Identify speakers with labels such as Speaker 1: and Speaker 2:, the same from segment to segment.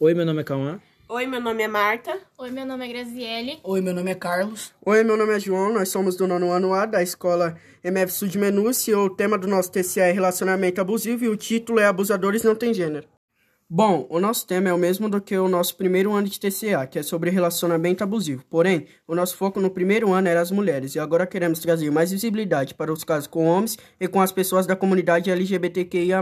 Speaker 1: Oi, meu nome é Cauã.
Speaker 2: Oi, meu nome é Marta.
Speaker 3: Oi, meu nome é Graziele.
Speaker 4: Oi, meu nome é Carlos.
Speaker 5: Oi, meu nome é João, nós somos do nono ano A da escola MF Sud Menúcio e o tema do nosso TCA é relacionamento abusivo e o título é Abusadores Não Tem Gênero. Bom, o nosso tema é o mesmo do que o nosso primeiro ano de TCA, que é sobre relacionamento abusivo. Porém, o nosso foco no primeiro ano era as mulheres e agora queremos trazer mais visibilidade para os casos com homens e com as pessoas da comunidade LGBTQIA+.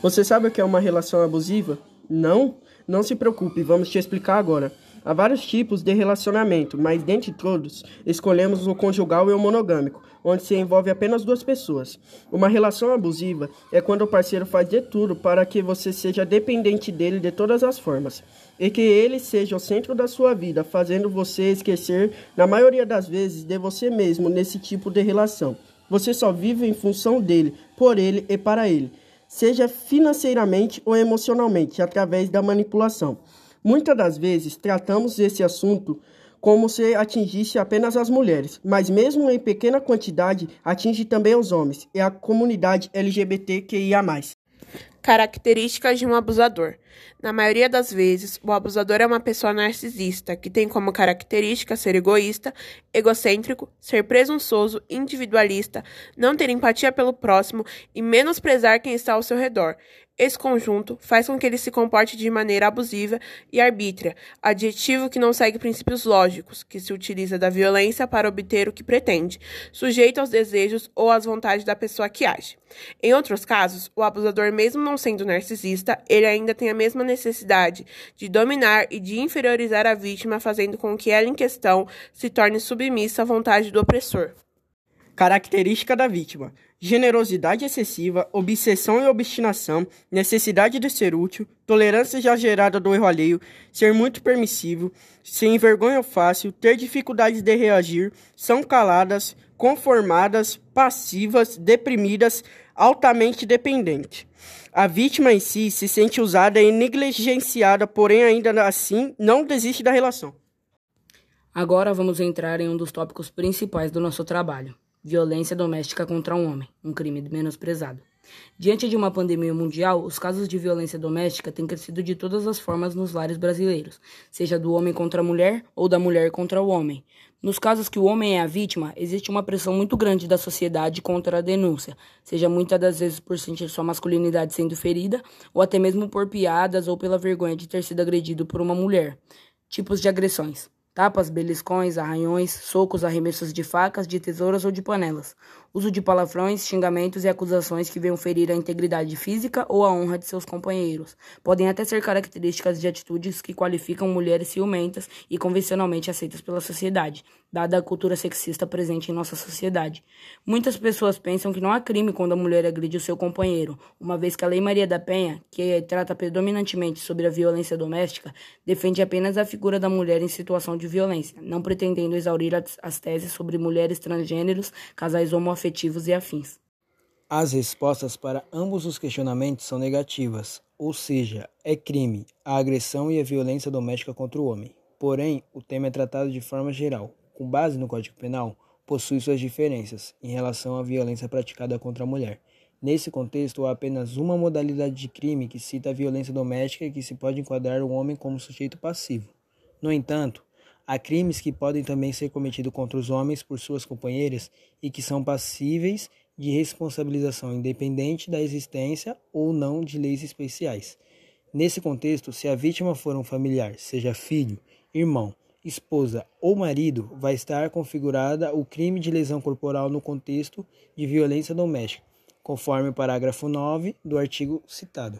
Speaker 5: Você sabe o que é uma relação abusiva? Não? Não se preocupe, vamos te explicar agora. Há vários tipos de relacionamento, mas dentre todos, escolhemos o conjugal e o monogâmico, onde se envolve apenas duas pessoas. Uma relação abusiva é quando o parceiro faz de tudo para que você seja dependente dele de todas as formas, e que ele seja o centro da sua vida, fazendo você esquecer, na maioria das vezes, de você mesmo nesse tipo de relação. Você só vive em função dele, por ele e para ele, seja financeiramente ou emocionalmente, através da manipulação. Muitas das vezes tratamos esse assunto como se atingisse apenas as mulheres, mas mesmo em pequena quantidade atinge também os homens e a comunidade LGBTQIA+.
Speaker 2: Características de um abusador. Na maioria das vezes, o abusador é uma pessoa narcisista, que tem como característica ser egoísta, egocêntrico, ser presunçoso, individualista, não ter empatia pelo próximo e menosprezar quem está ao seu redor. Esse conjunto faz com que ele se comporte de maneira abusiva e arbítria, adjetivo que não segue princípios lógicos, que se utiliza da violência para obter o que pretende, sujeito aos desejos ou às vontades da pessoa que age. Em outros casos, o abusador, mesmo não sendo narcisista, ele ainda tem a mesma necessidade de dominar e de inferiorizar a vítima, fazendo com que ela em questão se torne submissa à vontade do opressor.
Speaker 5: Característica da vítima: generosidade excessiva, obsessão e obstinação, necessidade de ser útil, tolerância exagerada do erro alheio, ser muito permissivo, sem vergonha fácil, ter dificuldades de reagir, são caladas, conformadas, passivas, deprimidas, altamente dependente. A vítima em si se sente usada e negligenciada, porém ainda assim não desiste da relação.
Speaker 4: Agora vamos entrar em um dos tópicos principais do nosso trabalho violência doméstica contra um homem, um crime menosprezado. Diante de uma pandemia mundial, os casos de violência doméstica têm crescido de todas as formas nos lares brasileiros, seja do homem contra a mulher ou da mulher contra o homem. Nos casos que o homem é a vítima, existe uma pressão muito grande da sociedade contra a denúncia, seja muitas das vezes por sentir sua masculinidade sendo ferida, ou até mesmo por piadas ou pela vergonha de ter sido agredido por uma mulher. Tipos de agressões tapas, beliscões, arranhões, socos, arremessos de facas, de tesouras ou de panelas, uso de palavrões, xingamentos e acusações que venham ferir a integridade física ou a honra de seus companheiros. Podem até ser características de atitudes que qualificam mulheres ciumentas e convencionalmente aceitas pela sociedade, dada a cultura sexista presente em nossa sociedade. Muitas pessoas pensam que não há crime quando a mulher agride o seu companheiro, uma vez que a Lei Maria da Penha, que trata predominantemente sobre a violência doméstica, defende apenas a figura da mulher em situação de violência, não pretendendo exaurir as teses sobre mulheres transgêneros, casais homoafetivos afetivos e afins.
Speaker 1: As respostas para ambos os questionamentos são negativas, ou seja, é crime a agressão e a violência doméstica contra o homem. Porém, o tema é tratado de forma geral, com base no Código Penal, possui suas diferenças em relação à violência praticada contra a mulher. Nesse contexto, há apenas uma modalidade de crime que cita a violência doméstica e que se pode enquadrar o homem como sujeito passivo. No entanto, Há crimes que podem também ser cometidos contra os homens por suas companheiras e que são passíveis de responsabilização independente da existência ou não de leis especiais. Nesse contexto, se a vítima for um familiar, seja filho, irmão, esposa ou marido, vai estar configurada o crime de lesão corporal no contexto de violência doméstica, conforme o parágrafo 9 do artigo citado.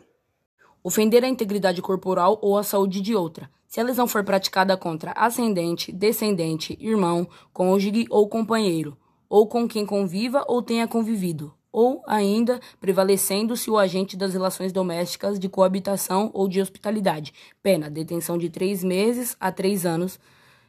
Speaker 4: Ofender a integridade corporal ou a saúde de outra, se a lesão for praticada contra ascendente, descendente, irmão, cônjuge ou companheiro, ou com quem conviva ou tenha convivido, ou ainda prevalecendo-se o agente das relações domésticas de coabitação ou de hospitalidade, pena detenção de três meses a três anos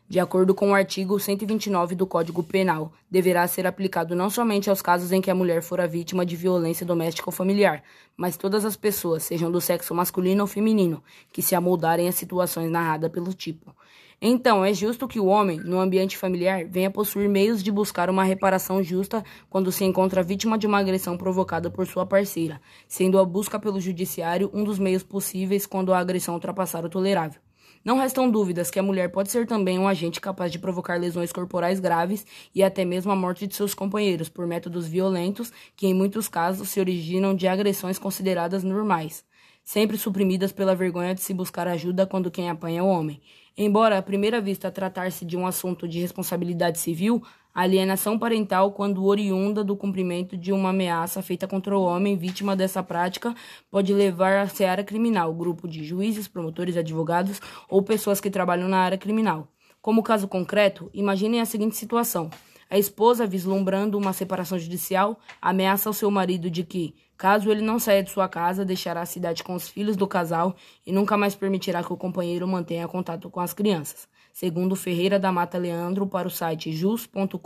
Speaker 4: de acordo com o artigo 129 do Código Penal, deverá ser aplicado não somente aos casos em que a mulher fora vítima de violência doméstica ou familiar, mas todas as pessoas, sejam do sexo masculino ou feminino, que se amoldarem às situações narradas pelo tipo. Então, é justo que o homem, no ambiente familiar, venha possuir meios de buscar uma reparação justa quando se encontra vítima de uma agressão provocada por sua parceira, sendo a busca pelo judiciário um dos meios possíveis quando a agressão ultrapassar o tolerável. Não restam dúvidas que a mulher pode ser também um agente capaz de provocar lesões corporais graves e até mesmo a morte de seus companheiros por métodos violentos que, em muitos casos, se originam de agressões consideradas normais, sempre suprimidas pela vergonha de se buscar ajuda quando quem apanha é o homem. Embora à primeira vista tratar-se de um assunto de responsabilidade civil, alienação parental, quando oriunda do cumprimento de uma ameaça feita contra o homem vítima dessa prática, pode levar à seara criminal, grupo de juízes, promotores, advogados ou pessoas que trabalham na área criminal. Como caso concreto, imaginem a seguinte situação. A esposa, vislumbrando uma separação judicial, ameaça ao seu marido de que, caso ele não saia de sua casa, deixará a cidade com os filhos do casal e nunca mais permitirá que o companheiro mantenha contato com as crianças segundo Ferreira da Mata Leandro, para o site jus.com.br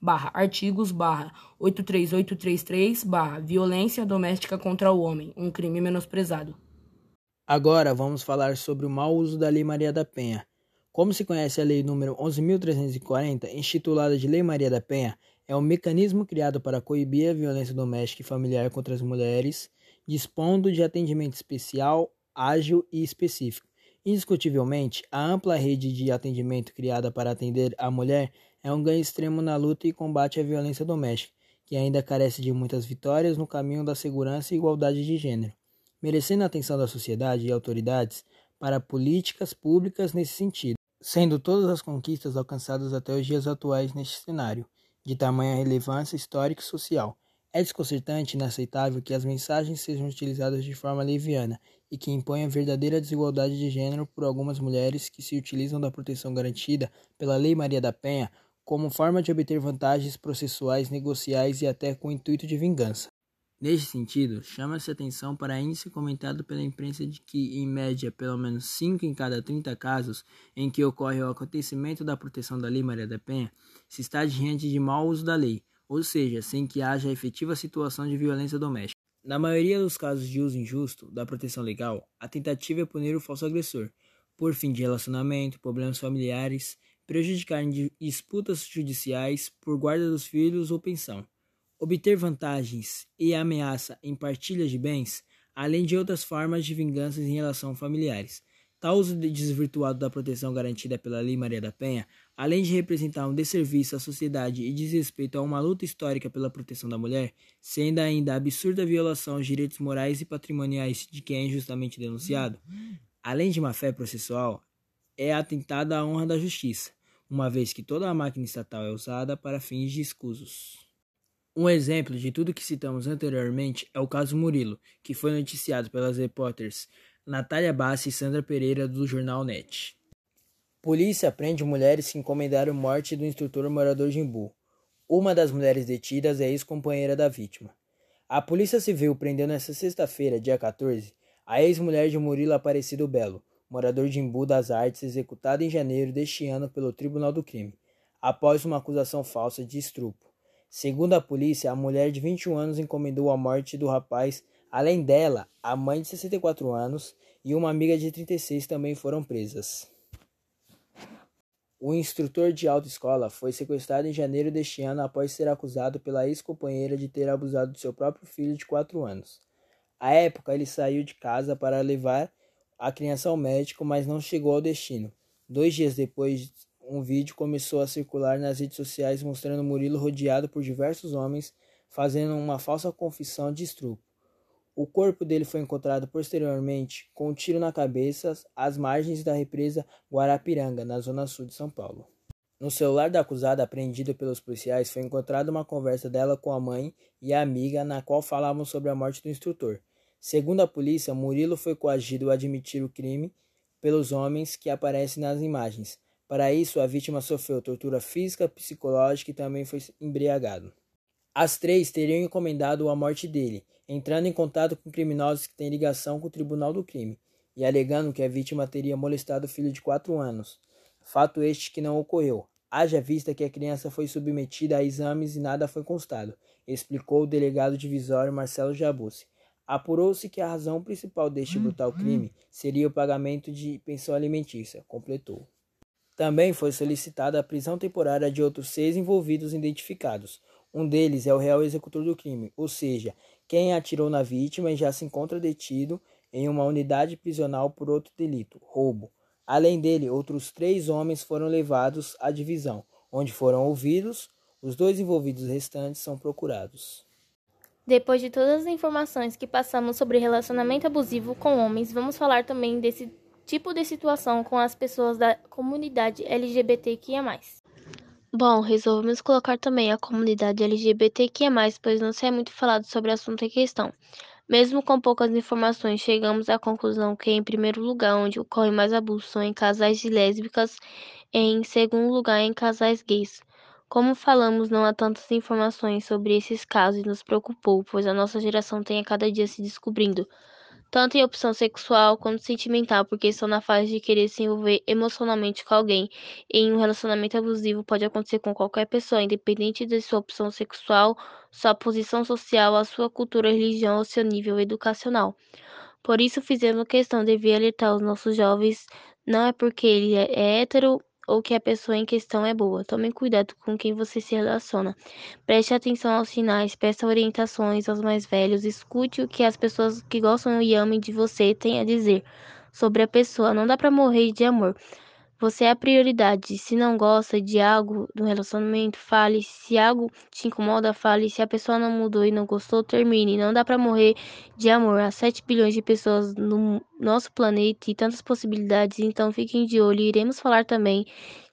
Speaker 4: barra artigos barra 83833 barra violência doméstica contra o homem, um crime menosprezado.
Speaker 1: Agora vamos falar sobre o mau uso da Lei Maria da Penha. Como se conhece a Lei número 11.340, intitulada de Lei Maria da Penha, é um mecanismo criado para coibir a violência doméstica e familiar contra as mulheres, dispondo de atendimento especial, ágil e específico Indiscutivelmente, a ampla rede de atendimento criada para atender a mulher é um ganho extremo na luta e combate à violência doméstica, que ainda carece de muitas vitórias no caminho da segurança e igualdade de gênero, merecendo a atenção da sociedade e autoridades para políticas públicas nesse sentido, sendo todas as conquistas alcançadas até os dias atuais neste cenário, de tamanha relevância histórica e social é desconcertante e inaceitável que as mensagens sejam utilizadas de forma leviana e que imponham verdadeira desigualdade de gênero por algumas mulheres que se utilizam da proteção garantida pela Lei Maria da Penha como forma de obter vantagens processuais, negociais e até com o intuito de vingança. Neste sentido, chama-se atenção para índice comentado pela imprensa de que, em média, pelo menos 5 em cada 30 casos em que ocorre o acontecimento da proteção da Lei Maria da Penha, se está diante de mau uso da lei, ou seja, sem que haja efetiva situação de violência doméstica. Na maioria dos casos de uso injusto da proteção legal, a tentativa é punir o falso agressor, por fim de relacionamento, problemas familiares, prejudicar em disputas judiciais por guarda dos filhos ou pensão, obter vantagens e ameaça em partilha de bens, além de outras formas de vinganças em relação a familiares. Tal uso desvirtuado da proteção garantida pela Lei Maria da Penha, além de representar um desserviço à sociedade e desrespeito a uma luta histórica pela proteção da mulher, sendo ainda absurda violação aos direitos morais e patrimoniais de quem é injustamente denunciado, além de má fé processual, é atentada à honra da justiça, uma vez que toda a máquina estatal é usada para fins de escusos. Um exemplo de tudo que citamos anteriormente é o caso Murilo, que foi noticiado pelas repórteres Natália Bassi e Sandra Pereira do jornal NET. Polícia prende mulheres que encomendaram morte do instrutor morador de Imbu. Uma das mulheres detidas é ex-companheira da vítima. A Polícia Civil prendeu nesta sexta-feira, dia 14, a ex-mulher de Murilo Aparecido Belo, morador de Imbu das Artes, executada em janeiro deste ano pelo Tribunal do Crime, após uma acusação falsa de estupro. Segundo a polícia, a mulher de 21 anos encomendou a morte do rapaz Além dela, a mãe de 64 anos e uma amiga de 36 também foram presas. O instrutor de autoescola foi sequestrado em janeiro deste ano após ser acusado pela ex-companheira de ter abusado do seu próprio filho de 4 anos. À época, ele saiu de casa para levar a criança ao médico, mas não chegou ao destino. Dois dias depois, um vídeo começou a circular nas redes sociais mostrando Murilo rodeado por diversos homens fazendo uma falsa confissão de estupro. O corpo dele foi encontrado posteriormente com um tiro na cabeça às margens da represa Guarapiranga, na zona sul de São Paulo. No celular da acusada, apreendido pelos policiais, foi encontrada uma conversa dela com a mãe e a amiga, na qual falavam sobre a morte do instrutor. Segundo a polícia, Murilo foi coagido a admitir o crime pelos homens que aparecem nas imagens. Para isso, a vítima sofreu tortura física, psicológica e também foi embriagado. As três teriam encomendado a morte dele, entrando em contato com criminosos que têm ligação com o Tribunal do Crime e alegando que a vítima teria molestado o filho de quatro anos. Fato este que não ocorreu, haja vista que a criança foi submetida a exames e nada foi constado, explicou o delegado divisório Marcelo Jabucci. Apurou-se que a razão principal deste brutal crime seria o pagamento de pensão alimentícia, completou. Também foi solicitada a prisão temporária de outros seis envolvidos identificados. Um deles é o real executor do crime, ou seja, quem atirou na vítima já se encontra detido em uma unidade prisional por outro delito, roubo. Além dele, outros três homens foram levados à divisão, onde foram ouvidos. Os dois envolvidos restantes são procurados.
Speaker 3: Depois de todas as informações que passamos sobre relacionamento abusivo com homens, vamos falar também desse tipo de situação com as pessoas da comunidade LGBTQIA.
Speaker 6: Bom, resolvemos colocar também a comunidade LGBTQIA, pois não se é muito falado sobre o assunto em questão. Mesmo com poucas informações, chegamos à conclusão que, em primeiro lugar, onde ocorre mais abuso são em casais de lésbicas e, em segundo lugar, em casais gays. Como falamos, não há tantas informações sobre esses casos e nos preocupou, pois a nossa geração tem a cada dia se descobrindo tanto em opção sexual quanto sentimental, porque estão na fase de querer se envolver emocionalmente com alguém. Em um relacionamento abusivo pode acontecer com qualquer pessoa, independente de sua opção sexual, sua posição social, a sua cultura, religião ou seu nível educacional. Por isso fizemos questão de vir alertar os nossos jovens, não é porque ele é hétero ou que a pessoa em questão é boa. Tome cuidado com quem você se relaciona. Preste atenção aos sinais, peça orientações aos mais velhos, escute o que as pessoas que gostam e amam de você têm a dizer sobre a pessoa. Não dá para morrer de amor. Você é a prioridade. Se não gosta de algo do relacionamento, fale. Se algo te incomoda, fale. Se a pessoa não mudou e não gostou, termine. Não dá para morrer de amor. Há 7 bilhões de pessoas no nosso planeta e tantas possibilidades, então fiquem de olho. Iremos falar também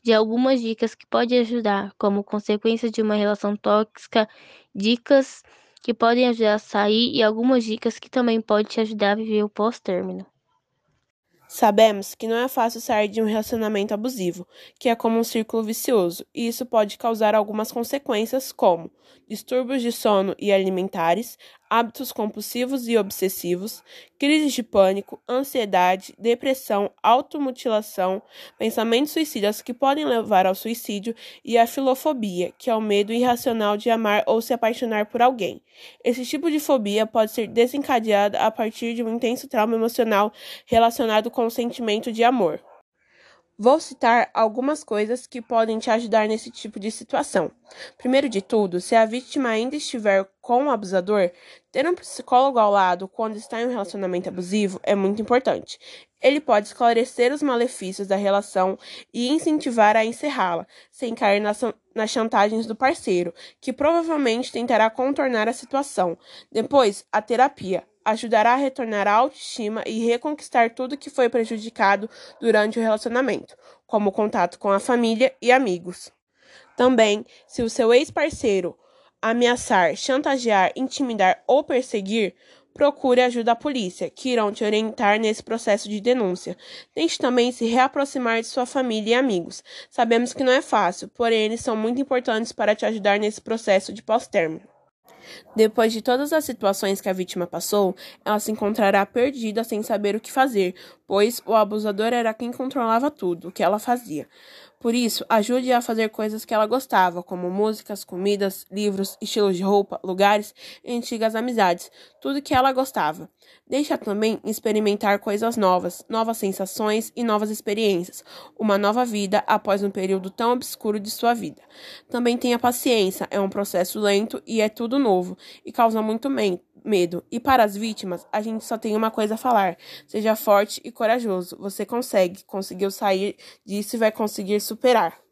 Speaker 6: de algumas dicas que podem ajudar, como consequência de uma relação tóxica, dicas que podem ajudar a sair e algumas dicas que também podem te ajudar a viver o pós-término.
Speaker 2: Sabemos que não é fácil sair de um relacionamento abusivo, que é como um círculo vicioso, e isso pode causar algumas consequências, como distúrbios de sono e alimentares, hábitos compulsivos e obsessivos, crises de pânico, ansiedade, depressão, automutilação, pensamentos suicidas que podem levar ao suicídio e a filofobia, que é o medo irracional de amar ou se apaixonar por alguém. Esse tipo de fobia pode ser desencadeada a partir de um intenso trauma emocional relacionado com o sentimento de amor. Vou citar algumas coisas que podem te ajudar nesse tipo de situação. Primeiro de tudo, se a vítima ainda estiver com o abusador, ter um psicólogo ao lado quando está em um relacionamento abusivo é muito importante. Ele pode esclarecer os malefícios da relação e incentivar a encerrá-la, sem cair nas, nas chantagens do parceiro, que provavelmente tentará contornar a situação. Depois, a terapia ajudará a retornar a autoestima e reconquistar tudo que foi prejudicado durante o relacionamento, como o contato com a família e amigos. Também, se o seu ex-parceiro ameaçar, chantagear, intimidar ou perseguir, procure ajuda da polícia, que irão te orientar nesse processo de denúncia. Tente também se reaproximar de sua família e amigos. Sabemos que não é fácil, porém eles são muito importantes para te ajudar nesse processo de pós-término. Depois de todas as situações que a vítima passou, ela se encontrará perdida sem saber o que fazer, pois o abusador era quem controlava tudo o que ela fazia. Por isso, ajude-a a fazer coisas que ela gostava, como músicas, comidas, livros, estilos de roupa, lugares e antigas amizades, tudo que ela gostava. Deixa também experimentar coisas novas, novas sensações e novas experiências, uma nova vida após um período tão obscuro de sua vida. Também tenha paciência, é um processo lento e é tudo novo e causa muito medo. E para as vítimas, a gente só tem uma coisa a falar: seja forte e corajoso. Você consegue, conseguiu sair disso e vai conseguir superar.